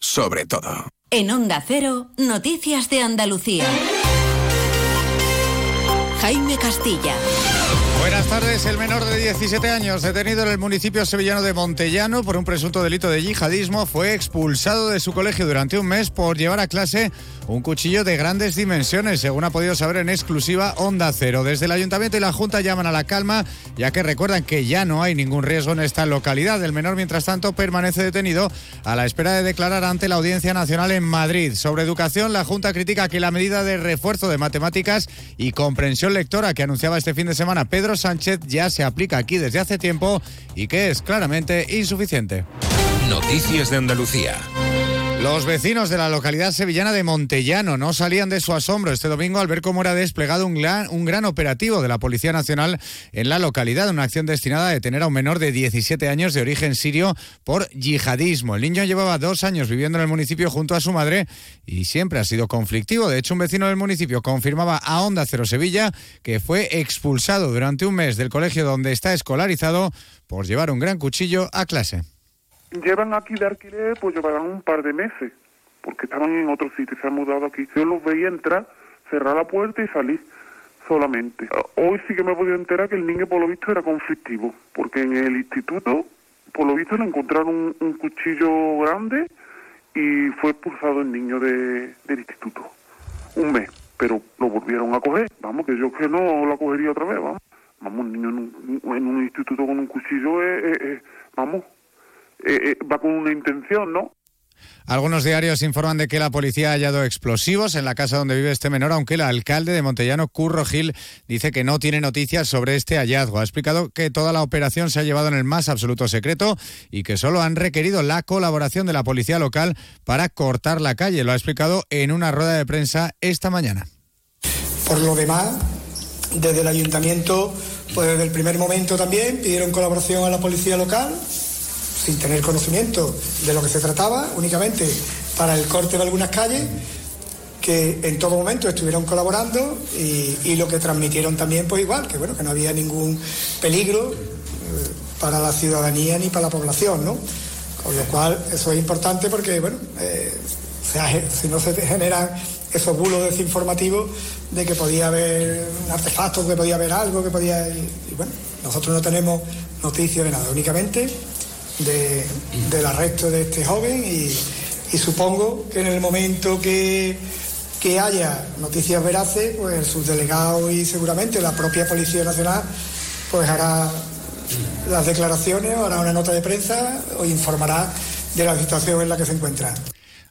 Sobre todo. En Onda Cero, Noticias de Andalucía. Jaime Castilla. Buenas tardes. El menor de 17 años, detenido en el municipio sevillano de Montellano por un presunto delito de yihadismo, fue expulsado de su colegio durante un mes por llevar a clase un cuchillo de grandes dimensiones, según ha podido saber en exclusiva Onda Cero. Desde el ayuntamiento y la Junta llaman a la calma, ya que recuerdan que ya no hay ningún riesgo en esta localidad. El menor, mientras tanto, permanece detenido a la espera de declarar ante la Audiencia Nacional en Madrid. Sobre educación, la Junta critica que la medida de refuerzo de matemáticas y comprensión lectora que anunciaba este fin de semana Pedro Sánchez ya se aplica aquí desde hace tiempo y que es claramente insuficiente. Noticias de Andalucía. Los vecinos de la localidad sevillana de Montellano no salían de su asombro este domingo al ver cómo era desplegado un gran, un gran operativo de la Policía Nacional en la localidad, una acción destinada a detener a un menor de 17 años de origen sirio por yihadismo. El niño llevaba dos años viviendo en el municipio junto a su madre y siempre ha sido conflictivo. De hecho, un vecino del municipio confirmaba a Onda Cero Sevilla que fue expulsado durante un mes del colegio donde está escolarizado por llevar un gran cuchillo a clase llevan aquí de alquiler, pues llevarán un par de meses, porque estaban en otro sitio, se han mudado aquí. Yo los veía entrar, cerrar la puerta y salir solamente. Hoy sí que me he podido enterar que el niño, por lo visto, era conflictivo, porque en el instituto, por lo visto, le encontraron un, cuchillo grande y fue expulsado el niño de, del instituto. Un mes, pero lo volvieron a coger. Vamos, que yo que no lo cogería otra vez, vamos. Vamos, un niño en un, en un instituto con un cuchillo, es, vamos, eh, eh, va con una intención, ¿no? Algunos diarios informan de que la policía ha hallado explosivos en la casa donde vive este menor, aunque el alcalde de Montellano, Curro Gil, dice que no tiene noticias sobre este hallazgo. Ha explicado que toda la operación se ha llevado en el más absoluto secreto y que solo han requerido la colaboración de la policía local para cortar la calle. Lo ha explicado en una rueda de prensa esta mañana. Por lo demás, desde el ayuntamiento, pues desde el primer momento también pidieron colaboración a la policía local sin tener conocimiento de lo que se trataba, únicamente para el corte de algunas calles, que en todo momento estuvieron colaborando y, lo que transmitieron también, pues igual, que bueno, que no había ningún peligro eh, para la ciudadanía ni para la población, ¿no? Con lo cual, eso es importante porque, bueno, eh, si no se generan esos bulos desinformativos de que podía haber un artefacto, que podía haber algo, que podía... Y, y bueno, nosotros no tenemos noticias de nada, únicamente del arresto de este joven y, supongo que en el momento que, que haya noticias veraces, pues el subdelegado y seguramente la propia Policía Nacional pues hará las declaraciones, hará una nota de prensa o informará de la situación en la que se encuentra.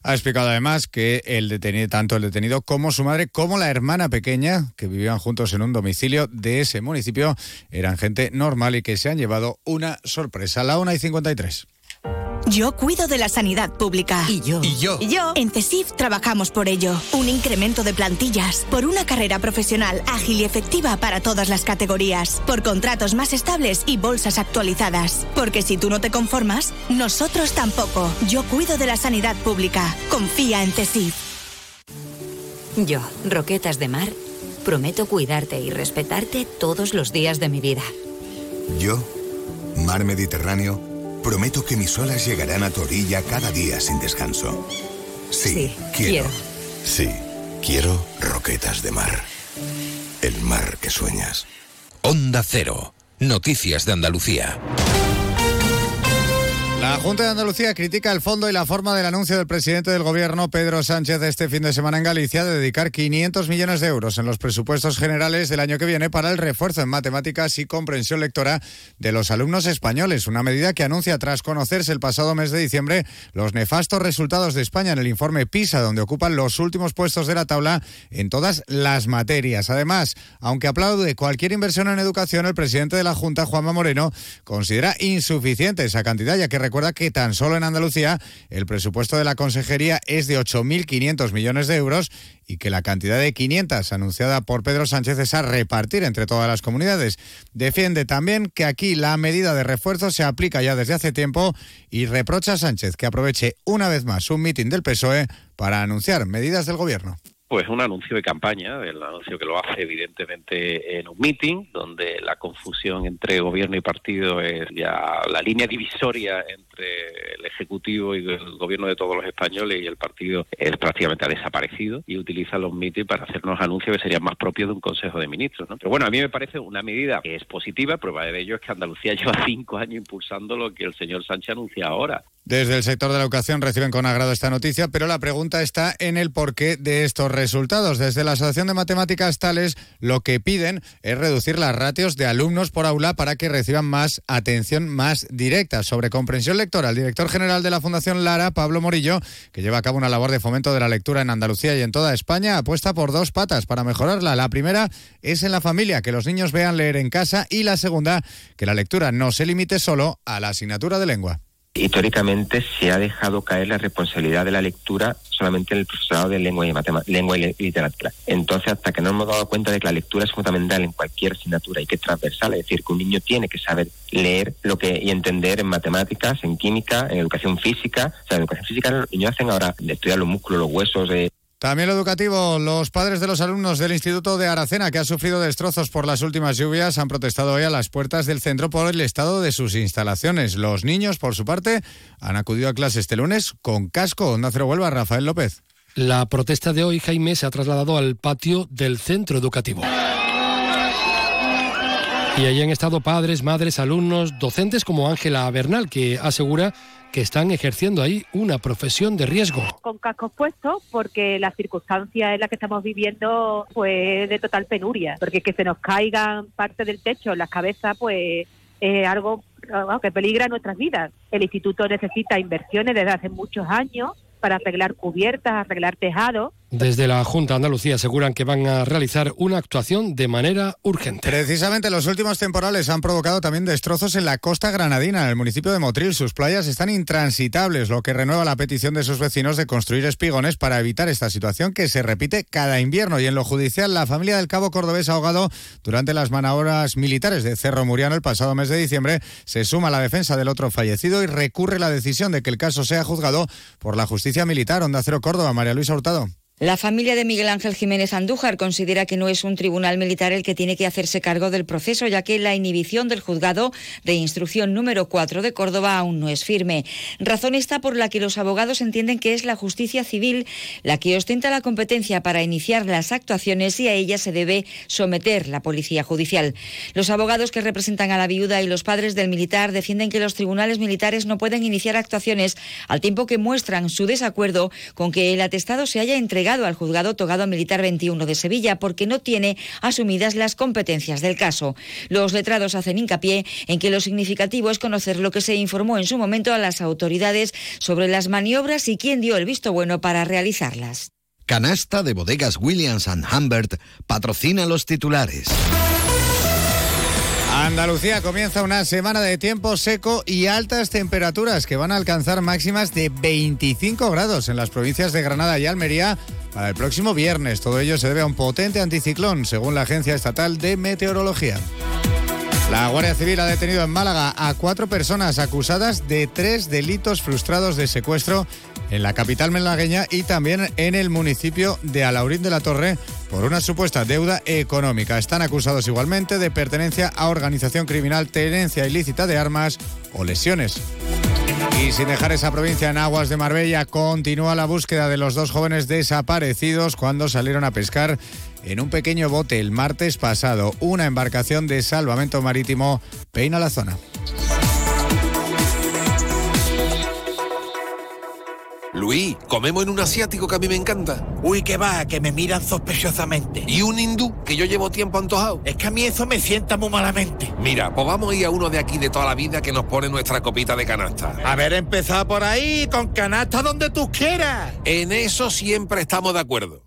Ha explicado además que el detenido, tanto el detenido como su madre, como la hermana pequeña, que vivían juntos en un domicilio de ese municipio, eran gente normal y que se han llevado una sorpresa. La 1 y 53. Yo cuido de la sanidad pública. Y yo. Y yo. Y yo. En CESIF trabajamos por ello. Un incremento de plantillas. Por una carrera profesional ágil y efectiva para todas las categorías. Por contratos más estables y bolsas actualizadas. Porque si tú no te conformas, nosotros tampoco. Yo cuido de la sanidad pública. Confía en CESIF. Yo, Roquetas de Mar, prometo cuidarte y respetarte todos los días de mi vida. Yo, Mar Mediterráneo Prometo que mis olas llegarán a tu orilla cada día sin descanso. Sí, quiero. Sí, quiero roquetas de mar. El mar que sueñas. Onda Cero. Noticias de Andalucía. La Junta de Andalucía critica el fondo y la forma del anuncio del presidente del Gobierno, Pedro Sánchez, este fin de semana en Galicia de dedicar 500 millones de euros en los presupuestos generales del año que viene para el refuerzo en matemáticas y comprensión lectora de los alumnos españoles. Una medida que anuncia tras conocerse el pasado mes de diciembre los nefastos resultados de España en el informe PISA, donde ocupan los últimos puestos de la tabla en todas las materias. Además, aunque aplaude cualquier inversión en educación, el presidente de la Junta, Juanma Moreno, considera insuficiente esa cantidad, ya que Recuerda que tan solo en Andalucía el presupuesto de la consejería es de 8.500 millones de euros y que la cantidad de 500 anunciada por Pedro Sánchez es a repartir entre todas las comunidades. Defiende también que aquí la medida de refuerzo se aplica ya desde hace tiempo y reprocha a Sánchez que aproveche una vez más un mitin del PSOE para anunciar medidas del gobierno. Pues un anuncio de campaña, el anuncio que lo hace evidentemente en un meeting, donde la confusión entre gobierno y partido es ya la línea divisoria entre el Ejecutivo y el gobierno de todos los españoles y el partido es prácticamente ha desaparecido y utiliza los meetings para hacernos anuncios que serían más propios de un Consejo de Ministros. ¿no? Pero bueno, a mí me parece una medida que es positiva, prueba de ello es que Andalucía lleva cinco años impulsando lo que el señor Sánchez anuncia ahora. Desde el sector de la educación reciben con agrado esta noticia, pero la pregunta está en el porqué de estos resultados. Desde la Asociación de Matemáticas Tales lo que piden es reducir las ratios de alumnos por aula para que reciban más atención más directa. Sobre comprensión lectora, el director general de la Fundación Lara, Pablo Morillo, que lleva a cabo una labor de fomento de la lectura en Andalucía y en toda España, apuesta por dos patas para mejorarla. La primera es en la familia, que los niños vean leer en casa y la segunda, que la lectura no se limite solo a la asignatura de lengua históricamente se ha dejado caer la responsabilidad de la lectura solamente en el profesorado de lengua y, lengua y literatura. Entonces, hasta que no hemos dado cuenta de que la lectura es fundamental en cualquier asignatura y que es transversal, es decir, que un niño tiene que saber leer lo que y entender en matemáticas, en química, en educación física. O sea, en educación física los niños hacen ahora estudiar los músculos, los huesos, de también lo educativo, los padres de los alumnos del Instituto de Aracena, que ha sufrido destrozos por las últimas lluvias, han protestado hoy a las puertas del centro por el estado de sus instalaciones. Los niños, por su parte, han acudido a clase este lunes con casco. Onda Cero vuelva, Rafael López. La protesta de hoy, Jaime, se ha trasladado al patio del centro educativo. Y allí han estado padres, madres, alumnos, docentes como Ángela Bernal, que asegura que están ejerciendo ahí una profesión de riesgo. Con cascos puestos porque la circunstancia en la que estamos viviendo fue de total penuria, porque que se nos caigan parte del techo las cabezas pues es algo que peligra nuestras vidas. El instituto necesita inversiones desde hace muchos años para arreglar cubiertas, arreglar tejados desde la Junta de Andalucía aseguran que van a realizar una actuación de manera urgente. Precisamente los últimos temporales han provocado también destrozos en la costa granadina, en el municipio de Motril. Sus playas están intransitables, lo que renueva la petición de sus vecinos de construir espigones para evitar esta situación que se repite cada invierno. Y en lo judicial, la familia del cabo cordobés ahogado durante las maniobras militares de Cerro Muriano el pasado mes de diciembre se suma a la defensa del otro fallecido y recurre la decisión de que el caso sea juzgado por la justicia militar. Onda Cero Córdoba, María Luisa Hurtado. La familia de Miguel Ángel Jiménez Andújar considera que no es un tribunal militar el que tiene que hacerse cargo del proceso, ya que la inhibición del juzgado de instrucción número 4 de Córdoba aún no es firme. Razón está por la que los abogados entienden que es la justicia civil la que ostenta la competencia para iniciar las actuaciones y a ella se debe someter la policía judicial. Los abogados que representan a la viuda y los padres del militar defienden que los tribunales militares no pueden iniciar actuaciones al tiempo que muestran su desacuerdo con que el atestado se haya entregado al juzgado togado militar 21 de Sevilla porque no tiene asumidas las competencias del caso. Los letrados hacen hincapié en que lo significativo es conocer lo que se informó en su momento a las autoridades sobre las maniobras y quién dio el visto bueno para realizarlas. Canasta de bodegas Williams ⁇ Humbert patrocina los titulares. Andalucía comienza una semana de tiempo seco y altas temperaturas que van a alcanzar máximas de 25 grados en las provincias de Granada y Almería para el próximo viernes. Todo ello se debe a un potente anticiclón, según la Agencia Estatal de Meteorología. La Guardia Civil ha detenido en Málaga a cuatro personas acusadas de tres delitos frustrados de secuestro en la capital malagueña y también en el municipio de Alaurín de la Torre por una supuesta deuda económica. Están acusados igualmente de pertenencia a organización criminal, tenencia ilícita de armas o lesiones. Y sin dejar esa provincia en aguas de Marbella, continúa la búsqueda de los dos jóvenes desaparecidos cuando salieron a pescar en un pequeño bote el martes pasado. Una embarcación de salvamento marítimo peina la zona. Luis, comemos en un asiático que a mí me encanta. Uy, que va, que me miran sospechosamente. ¿Y un hindú que yo llevo tiempo antojado? Es que a mí eso me sienta muy malamente. Mira, pues vamos a ir a uno de aquí de toda la vida que nos pone nuestra copita de canasta. A ver, empezar por ahí, con canasta donde tú quieras. En eso siempre estamos de acuerdo.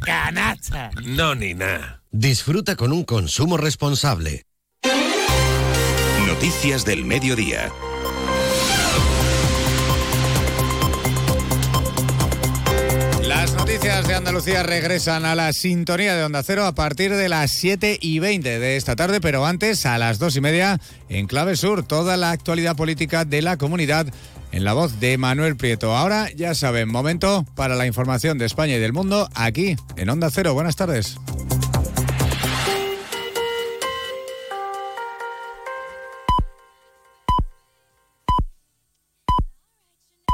Canasta. No, ni nada. Disfruta con un consumo responsable. Noticias del mediodía. Noticias de Andalucía regresan a la sintonía de Onda Cero a partir de las 7 y 20 de esta tarde, pero antes a las 2 y media en Clave Sur, toda la actualidad política de la comunidad en la voz de Manuel Prieto. Ahora ya saben, momento para la información de España y del mundo aquí en Onda Cero. Buenas tardes.